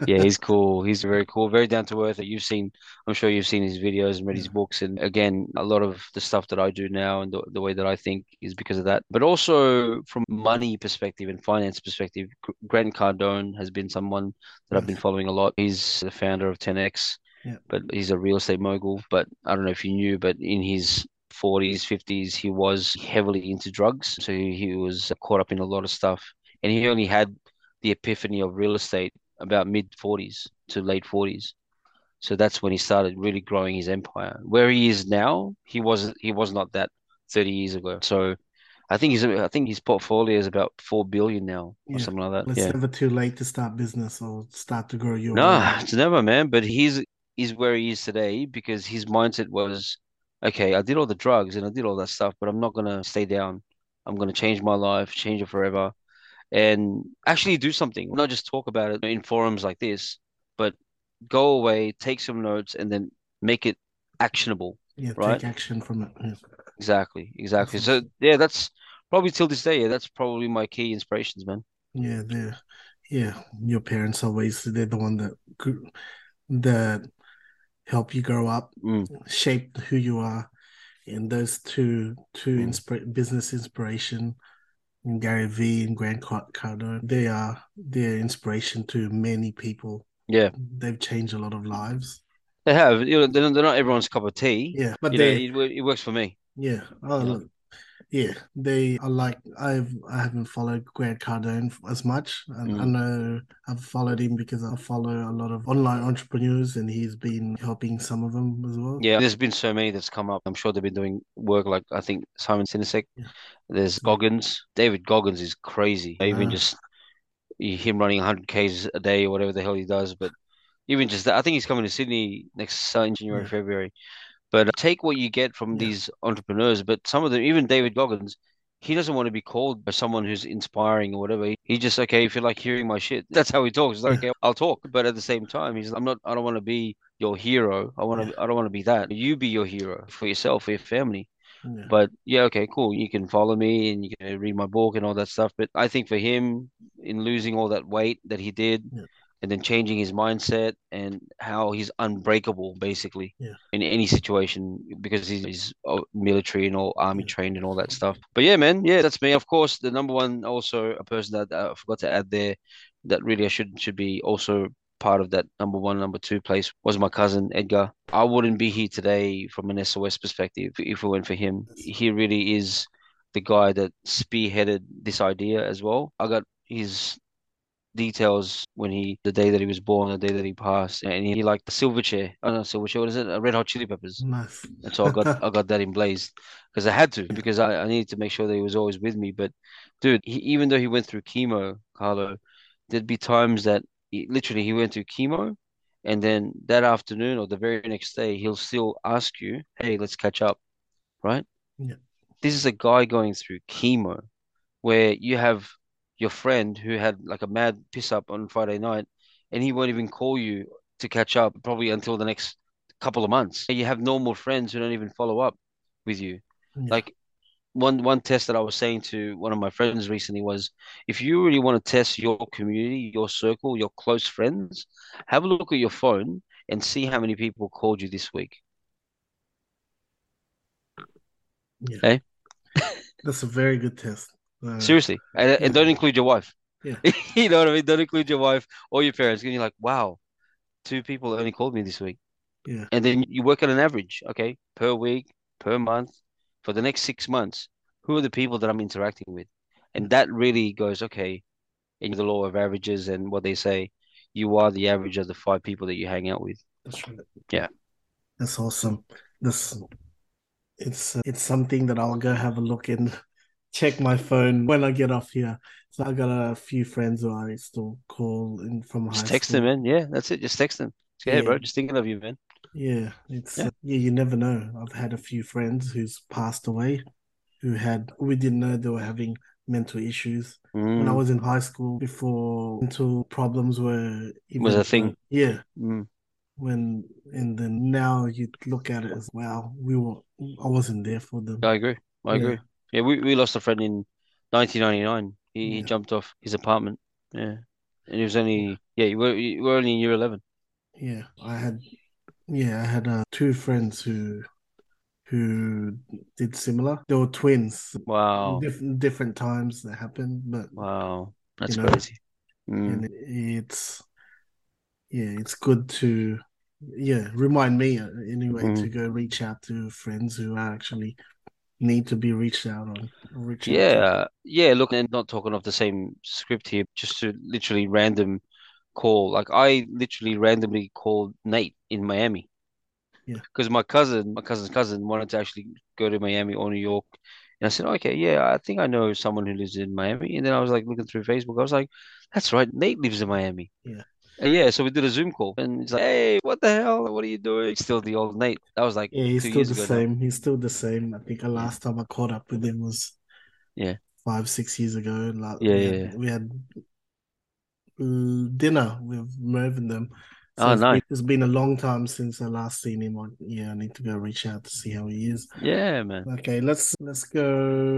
Yeah, he's cool. He's very cool, very down to earth. You've seen, I'm sure you've seen his videos and read his books. And again, a lot of the stuff that I do now and the, the way that I think is because of that. But also from money perspective and finance perspective, Grant Cardone has been someone that I've been following a lot. He's the founder of 10X, Yeah. but he's a real estate mogul. But I don't know if you knew, but in his 40s, 50s, he was heavily into drugs. So he, he was caught up in a lot of stuff. And he only had the epiphany of real estate about mid 40s to late 40s. So that's when he started really growing his empire. Where he is now, he wasn't he was not that 30 years ago. So I think he's I think his portfolio is about 4 billion now or Yeah. something like that. It's Yeah. never too late to start business or start to grow your No, it's never, man. But he's he's where he is today because his mindset was, okay, I did all the drugs and I did all that stuff, but I'm not gonna stay down. I'm gonna change my life, change it forever, and actually do something. Not just talk about it in forums like this, but go away, take some notes, and then make it actionable. Yeah, Right? take action from it. Yeah. Exactly, exactly. So yeah, that's probably till this day. Yeah, that's probably my key inspirations, man. Yeah, they're yeah. Your parents always they're the one that that help you grow up, Mm, shape who you are. And those two two mm. inspira- business inspiration, Gary Vee and Grant Car- Cardone, they are they're inspiration to many people. Yeah, They've changed a lot of lives. they have. You know, they're, they're not everyone's cup of tea. Yeah, but You know, it, it works for me. yeah. Oh look, yeah. They are like I've I haven't followed Grant Cardone as much. I, I Mm. know I've followed him because I follow a lot of online entrepreneurs, and he's been helping some of them as well. Yeah, there's been so many that's come up. I'm sure they've been doing work like I think Simon Sinek. Yeah. There's Goggins. David Goggins is crazy. Even Ah. just him running 100 Ks a day or whatever the hell he does. But even just that, I think he's coming to Sydney next uh, in January, Yeah. February. But take what you get from Yeah. these entrepreneurs. But some of them, even David Goggins, he doesn't want to be called by someone who's inspiring or whatever. He, just okay if you like hearing my shit. That's how he talks. Like, okay, I'll talk. But at the same time, he's I'm not. I don't want to be your hero. I want to. Yeah. I don't want to be that. You be your hero for yourself, for your family. Yeah. But yeah, okay, cool. You can follow me and you can read my book and all that stuff. But I think for him, in losing all that weight that he did, Yeah. And then changing his mindset and how he's unbreakable, basically, Yeah. in any situation because he's, he's uh, military and all army Yeah. trained and all that stuff. But yeah, man, yeah, that's me. Of course, the number one, also a person that uh, I forgot to add there, that really I should should be also part of that number one, number two place was my cousin Edgar. I wouldn't be here today from an SOS perspective if it went for him. He really is the guy that spearheaded this idea as well. I got his details when he the day that he was born, the day that he passed, and he liked the Silverchair. Oh no, Silverchair. What is it? Uh, Red Hot Chili Peppers. Nice. And so I got I got that emblazed because I had to because I, I needed to make sure that he was always with me. But dude, he, even though he went through chemo, Carlo, there'd be times that he, literally he went through chemo, and then that afternoon or the very next day he'll still ask you, "Hey, let's catch up," right? Yeah. This is a guy going through chemo, where you have your friend who had like a mad piss up on Friday night, and he won't even call you to catch up probably until the next couple of months. You have normal friends who don't even follow up with you. Yeah. Like one one test that I was saying to one of my friends recently was if you really want to test your community, your circle, your close friends, have a look at your phone and see how many people called you this week. Yeah. Okay. That's a very good test. Uh, Seriously. And, yeah. and don't include your wife. Yeah. you know what I mean? Don't include your wife or your parents. And you're like, wow, two people only called me this week. Yeah. And then you work at an average, okay, per week, per month, for the next six months. Who are the people that I'm interacting with? And that really goes, okay, in the law of averages and what they say, you are the average of the five people that you hang out with. That's right. Yeah. That's awesome. This it's uh, it's something that I'll go have a look and check my phone when I get off here. So I got a few friends who I still call in from Just text school. them, man. Yeah, that's it. Just text them. Say, Yeah. bro, just thinking of you, man. Yeah, it's Yeah. uh, yeah. You never know. I've had a few friends who's passed away, who had we didn't know they were having mental issues when I Mm, was in high school. Before mental problems were even Was a thing. Yeah, mm. when and then now you look at it as wow, we were. I wasn't there for them. I agree. I Yeah. agree. Yeah, we, we lost a friend in 1999. He, he jumped off his apartment. Yeah. And he was only, yeah, you were, you were only in year 11. Yeah, I had, yeah, I had uh, two friends who who did similar. They were twins. Wow. Different different times that happened, but Wow. That's You know, crazy. Mm. and it's yeah, it's good to yeah remind me uh, anyway Mm. to go reach out to friends who are actually need to be reached out on. Reach out to. Yeah. Yeah. Look, and not talking of the same script here, just to literally random call. Like I literally randomly called Nate in Miami. Yeah. Because my cousin, my cousin's cousin wanted to actually go to Miami or New York. And I said, okay, yeah, I think I know someone who lives in Miami. And then I was like looking through Facebook. I was like, that's right, Nate lives in Miami. Yeah. And yeah, so we did a Zoom call. And he's like, hey, what the hell? What are you doing? Still the old Nate. That was like Yeah, he's still the ago now. same. He's still the same. I think the last time I caught up with him was Yeah. five, six years ago. Like, Yeah, we had, yeah. we had uh, dinner with Merv and them. So Oh, it's nice. been, it's been a long time since I last seen him. On, yeah, I need to go reach out to see how he is. Yeah, man. Okay, let's let's go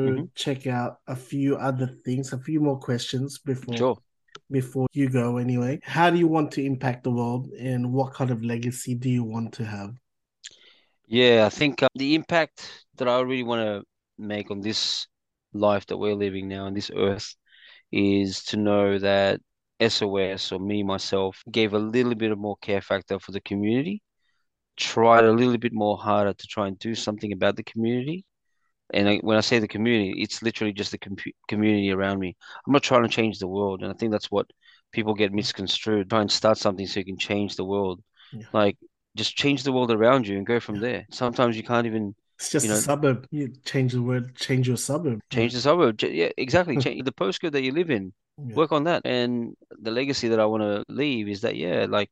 Mhm. check out a few other things, a few more questions before Sure. Before you go. Anyway, how do you want to impact the world, and what kind of legacy do you want to have? Yeah, I think uh, the impact that I really want to make on this life that we're living now on this earth is to know that SOS or me myself gave a little bit of more care factor for the community, tried a little bit more harder to try and do something about the community. And I, when I say the community, it's literally just the com community around me. I'm not trying to change the world, and I think that's what people get misconstrued. Try and start something so you can change the world. Yeah. Like just change the world around you and go from there. Sometimes you can't even It's just You a suburb. You change the word, change your suburb. change the suburb. Yeah, exactly. Change the postcode that you live in. Yeah. Work on that. And the legacy that I want to leave is that, yeah, like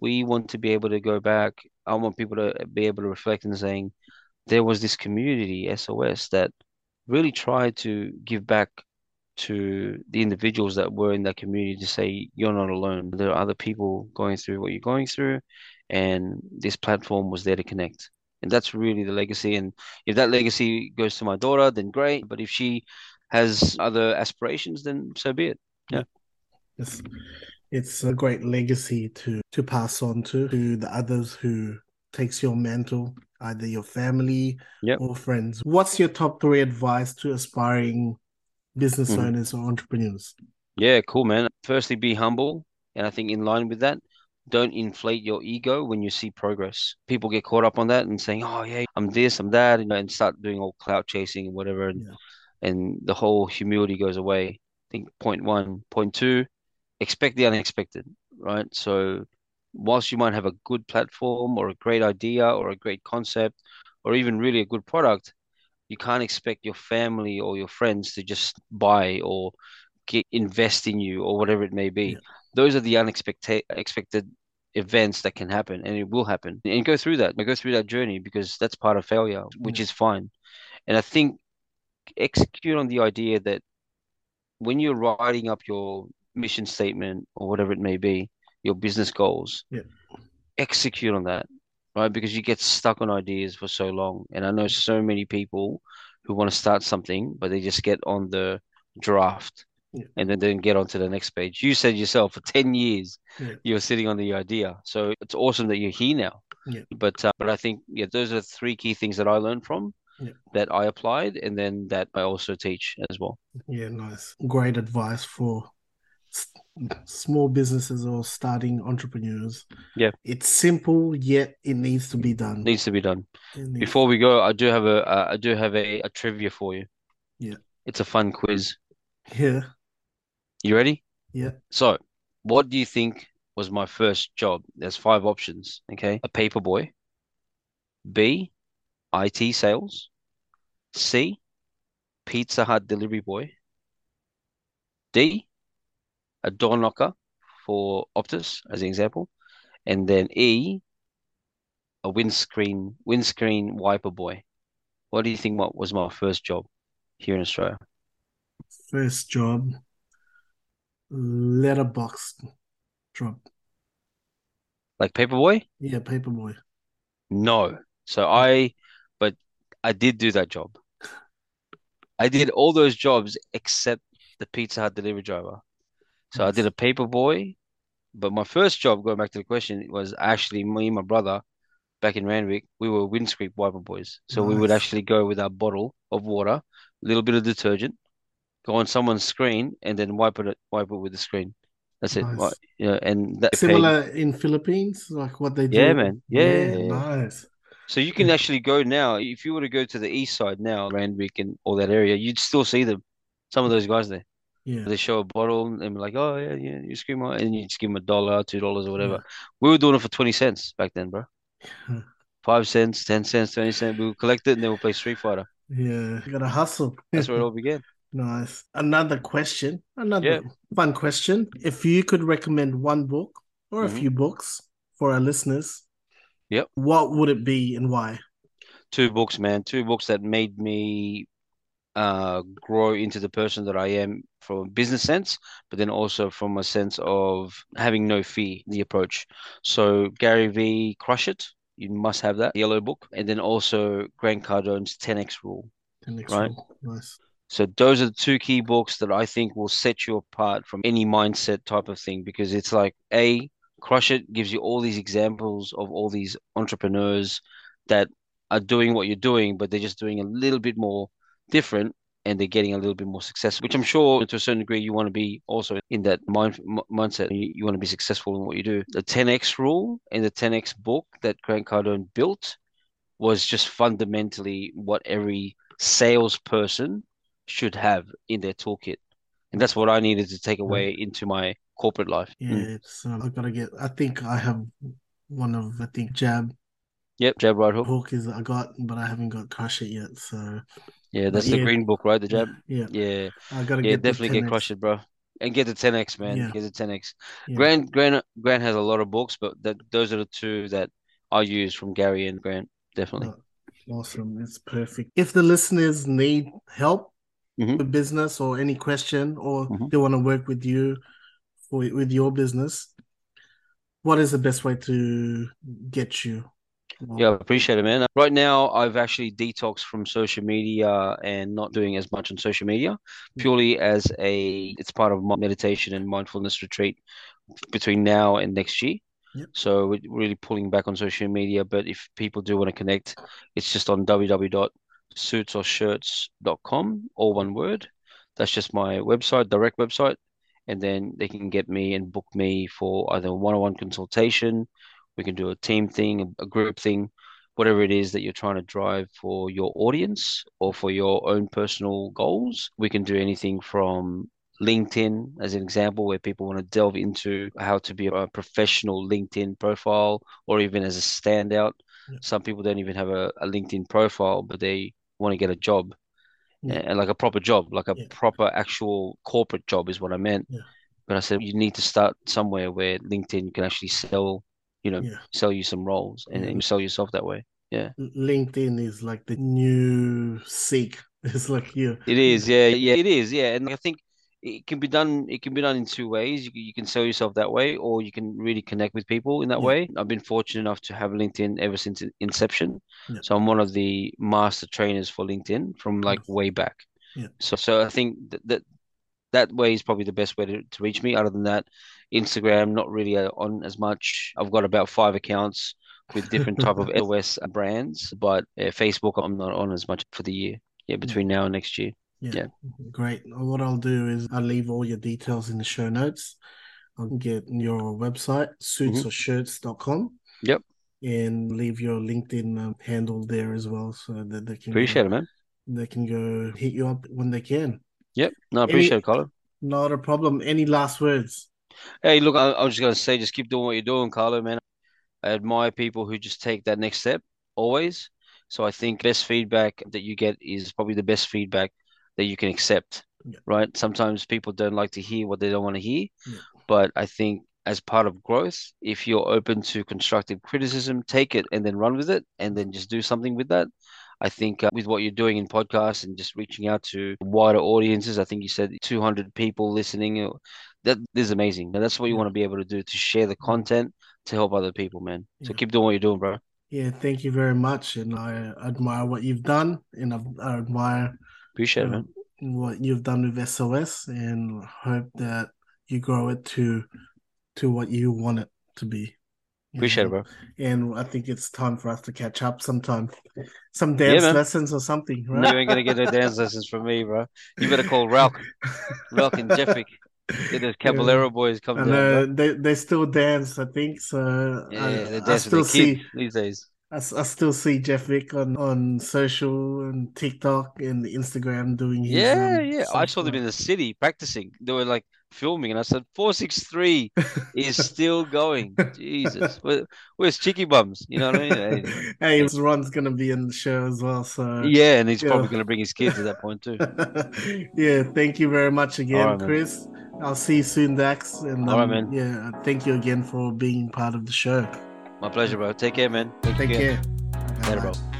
we want to be able to go back. I want people to be able to reflect and saying there was this community, SOS, that really tried to give back to the individuals that were in that community to say, you're not alone. There are other people going through what you're going through, and this platform was there to connect. And that's really the legacy. And if that legacy goes to my daughter, then great. But if she has other aspirations, then so be it. Yeah, it's, it's a great legacy to to pass on to to the others who takes your mantle, either your family Yep. or friends. What's your top three advice to aspiring business Mhm. owners or entrepreneurs? Yeah, cool, man. Firstly, be humble. And I think in line with that, don't inflate your ego when you see progress. People get caught up on that and saying, oh, yeah, I'm this, I'm that, you know, and start doing all clout chasing and whatever. And, Yeah. and the whole humility goes away. I think point one. Point two, expect the unexpected, right? So whilst you might have a good platform or a great idea or a great concept or even really a good product, you can't expect your family or your friends to just buy or get invest in you or whatever it may be. Yeah. Those are the unexpected expected events that can happen and it will happen. And go through that. Go through that journey because that's part of failure, which Yeah. is fine. And I think execute on the idea that when you're writing up your mission statement or whatever it may be, your business goals, Yeah. execute on that. right? Because you get stuck on ideas for so long. And I know so many people who want to start something, but they just get on the draft Yeah. and then then get onto the next page. You said yourself for 10 years Yeah. you're sitting on the idea. So it's awesome that you're here now. Yeah. But uh, but I think yeah, those are three key things that I learned from Yeah. that I applied and then that I also teach as well. Yeah, nice. Great advice for small businesses or starting entrepreneurs. Yeah. It's simple, yet it needs to be done. Needs to be done. Before we go, I do have a uh, I do have a, a trivia for you. Yeah. It's a fun quiz. Yeah, You ready? yeah. So, what do you think was my first job? There's five options, okay? A paper boy. B, IT sales. C, Pizza Hut delivery boy. D, a door knocker for Optus, as an example. And then E, a windscreen windscreen wiper boy. What do you think what was my first job here in Australia? First job, letterbox job. Like paperboy? Yeah, paperboy. No. So I, but I did do that job. I did all those jobs except the Pizza Hut delivery driver. So I did a paper boy, but my first job, going back to the question, was actually me and my brother back in Randwick. We were windscreen wiper boys. So we would actually go with our bottle of water, a little bit of detergent, go on someone's screen, and then wipe it wipe it with the screen. That's it. Nice. Right. Yeah, and that paid- Similar in Philippines, like what they do. Yeah, man. Yeah, yeah, yeah. nice. So you can actually go now. If you were to go to the east side now, Randwick and all that area, you'd still see them. Some of those guys there. Yeah, They show a bottle and be like, "Oh yeah, yeah, you scream out," and you just give them a dollar, two dollars, or whatever. We were doing it for twenty cents back then, bro. Five cents, ten cents, twenty cents. We would collect it and then we'll play Street Fighter. yeah. You gotta hustle. That's where it all began. Nice. Another question, another Yeah. fun question. If you could recommend one book or a Mhm. few books for our listeners, Yep. what would it be and why? Two books, man. Two books that made me uh grow into the person that I am from a business sense, but then also from a sense of having no fear, the approach. So Gary V, Crush It, you must have that yellow book, and then also Grant Cardone's 10x rule. The next Right. one. Nice. So those are the two key books that I think will set you apart from any mindset type of thing because it's like A, Crush It gives you all these examples of all these entrepreneurs that are doing what you're doing, but they're just doing a little bit more different and they're getting a little bit more successful, which I'm sure to a certain degree you want to be also in that mind m- mindset. You, you want to be successful in what you do. The 10x rule and the 10x book that Grant Cardone built was just fundamentally what every salesperson should have in their toolkit. And that's what I needed to take away into my corporate life. Yeah, Mm. it's um, I gotta get. I think I have one of I think Jab Yep, jab right hook. book is I got, but I haven't got Crush It yet. So Yeah, that's yeah. the green book, right? The jab. yeah, Yeah, I gotta yeah, get definitely get 10X. crushed, bro. And get the 10x, man. Yeah. Get the 10x. Yeah. Grant, Grant, Grant has a lot of books, but that those are the two that I use from Gary and Grant. Definitely. Oh, awesome. It's perfect. If the listeners need help Mhm. with business or any question or Mhm. they want to work with you for with your business, what is the best way to get you? Yeah, I appreciate it, man. Right now, I've actually detoxed from social media and not doing as much on social media, hmm. purely as a it's part of my meditation and mindfulness retreat between now and next year. Yep. So we're really pulling back on social media. But if people do want to connect, it's just on www.suitsorshirts.com, all one word. That's just my website, direct website. And then they can get me and book me for either a one-on-one consultation. We can do a team thing, a group thing, whatever it is that you're trying to drive for your audience or for your own personal goals. We can do anything from LinkedIn as an example, where people want to delve into how to be a professional LinkedIn profile or even as a standout. Yeah. Some people don't even have a, a LinkedIn profile, but they want to get a job Yeah. and, and like a proper job, like a Yeah. proper actual corporate job is what I meant. But I said you need to start somewhere where LinkedIn can actually sell, you know, Yeah. sell you some roles and, and sell yourself that way. Yeah. LinkedIn is like the new Seek. It's like you. It is, yeah, yeah, it is, yeah. And I think it can be done. It can be done in two ways. You, can- you can sell yourself that way, or you can really connect with people in that Yeah. way. I've been fortunate enough to have LinkedIn ever since inception. Yeah. So I'm one of the master trainers for LinkedIn from like way back. Yeah. So so I think that that, that way is probably the best way to, to reach me. Other than that, Instagram not really uh, on as much. I've got about five accounts with different type of LOS brands, but uh, Facebook I'm not on as much for the year. Yeah, between now and next year. Yeah. Great. What I'll do is I'll leave all your details in the show notes. I'll get your website, suitsorshirts.com. Mm-hmm. Yep. And leave your LinkedIn um, handle there as well so that they can Appreciate go, it, man. they can go hit you up when they can. Yep. No, I Any- appreciate it, Carlo. Not a problem. Any last words? Hey, look, I, I was just gonna say, just keep doing what you're doing, Carlo, man. I admire people who just take that next step always. So I think best feedback that you get is probably the best feedback that you can accept, Yeah. right? Sometimes people don't like to hear what they don't want to hear, Yeah. but I think as part of growth, if you're open to constructive criticism, take it and then run with it, and then just do something with that. I think uh, with what you're doing in podcasts and just reaching out to wider audiences, I think you said 200 people listening. uh, That is amazing. And that's what you want to be able to do to share the content to help other people, man. So Yeah. keep doing what you're doing, bro. Yeah, thank you very much. And I admire what you've done and I, I admire Appreciate it, uh, man. what you've done with SOS and hope that you grow it to to what you want it to be. Appreciate it, bro. And I think it's time for us to catch up sometime. Some dance man. lessons or something, right? No, you ain't gonna get no dance lessons from me, bro. You better call Ralph, Ralph and Jeffrick. Get those Caballero boys I coming down, know they, they still dance, I think. So Yeah, I, I still see these days. I, I still see Jeff Vick on, on social and TikTok and Instagram doing his Yeah, um, yeah. I saw them in the city practicing. They were like filming, and I said, "463 is still going." Jesus, Where, where's Chicky Bums? You know what I mean? Hey, hey, Ron's gonna be in the show as well. So Yeah, and he's Yeah. probably gonna bring his kids at that point too. yeah, thank you very much again, right, man. Chris. I'll see you soon, Dax. And All right, um, man. Yeah, thank you again for being part of the show. My pleasure, bro. Take care, man. Thank Take you. care. Later, bro.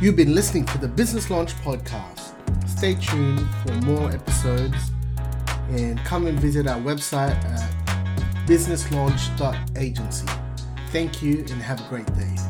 You've been listening to the Business Launch Podcast. Stay tuned for more episodes and come and visit our website at businesslaunch.agency. Thank you and have a great day.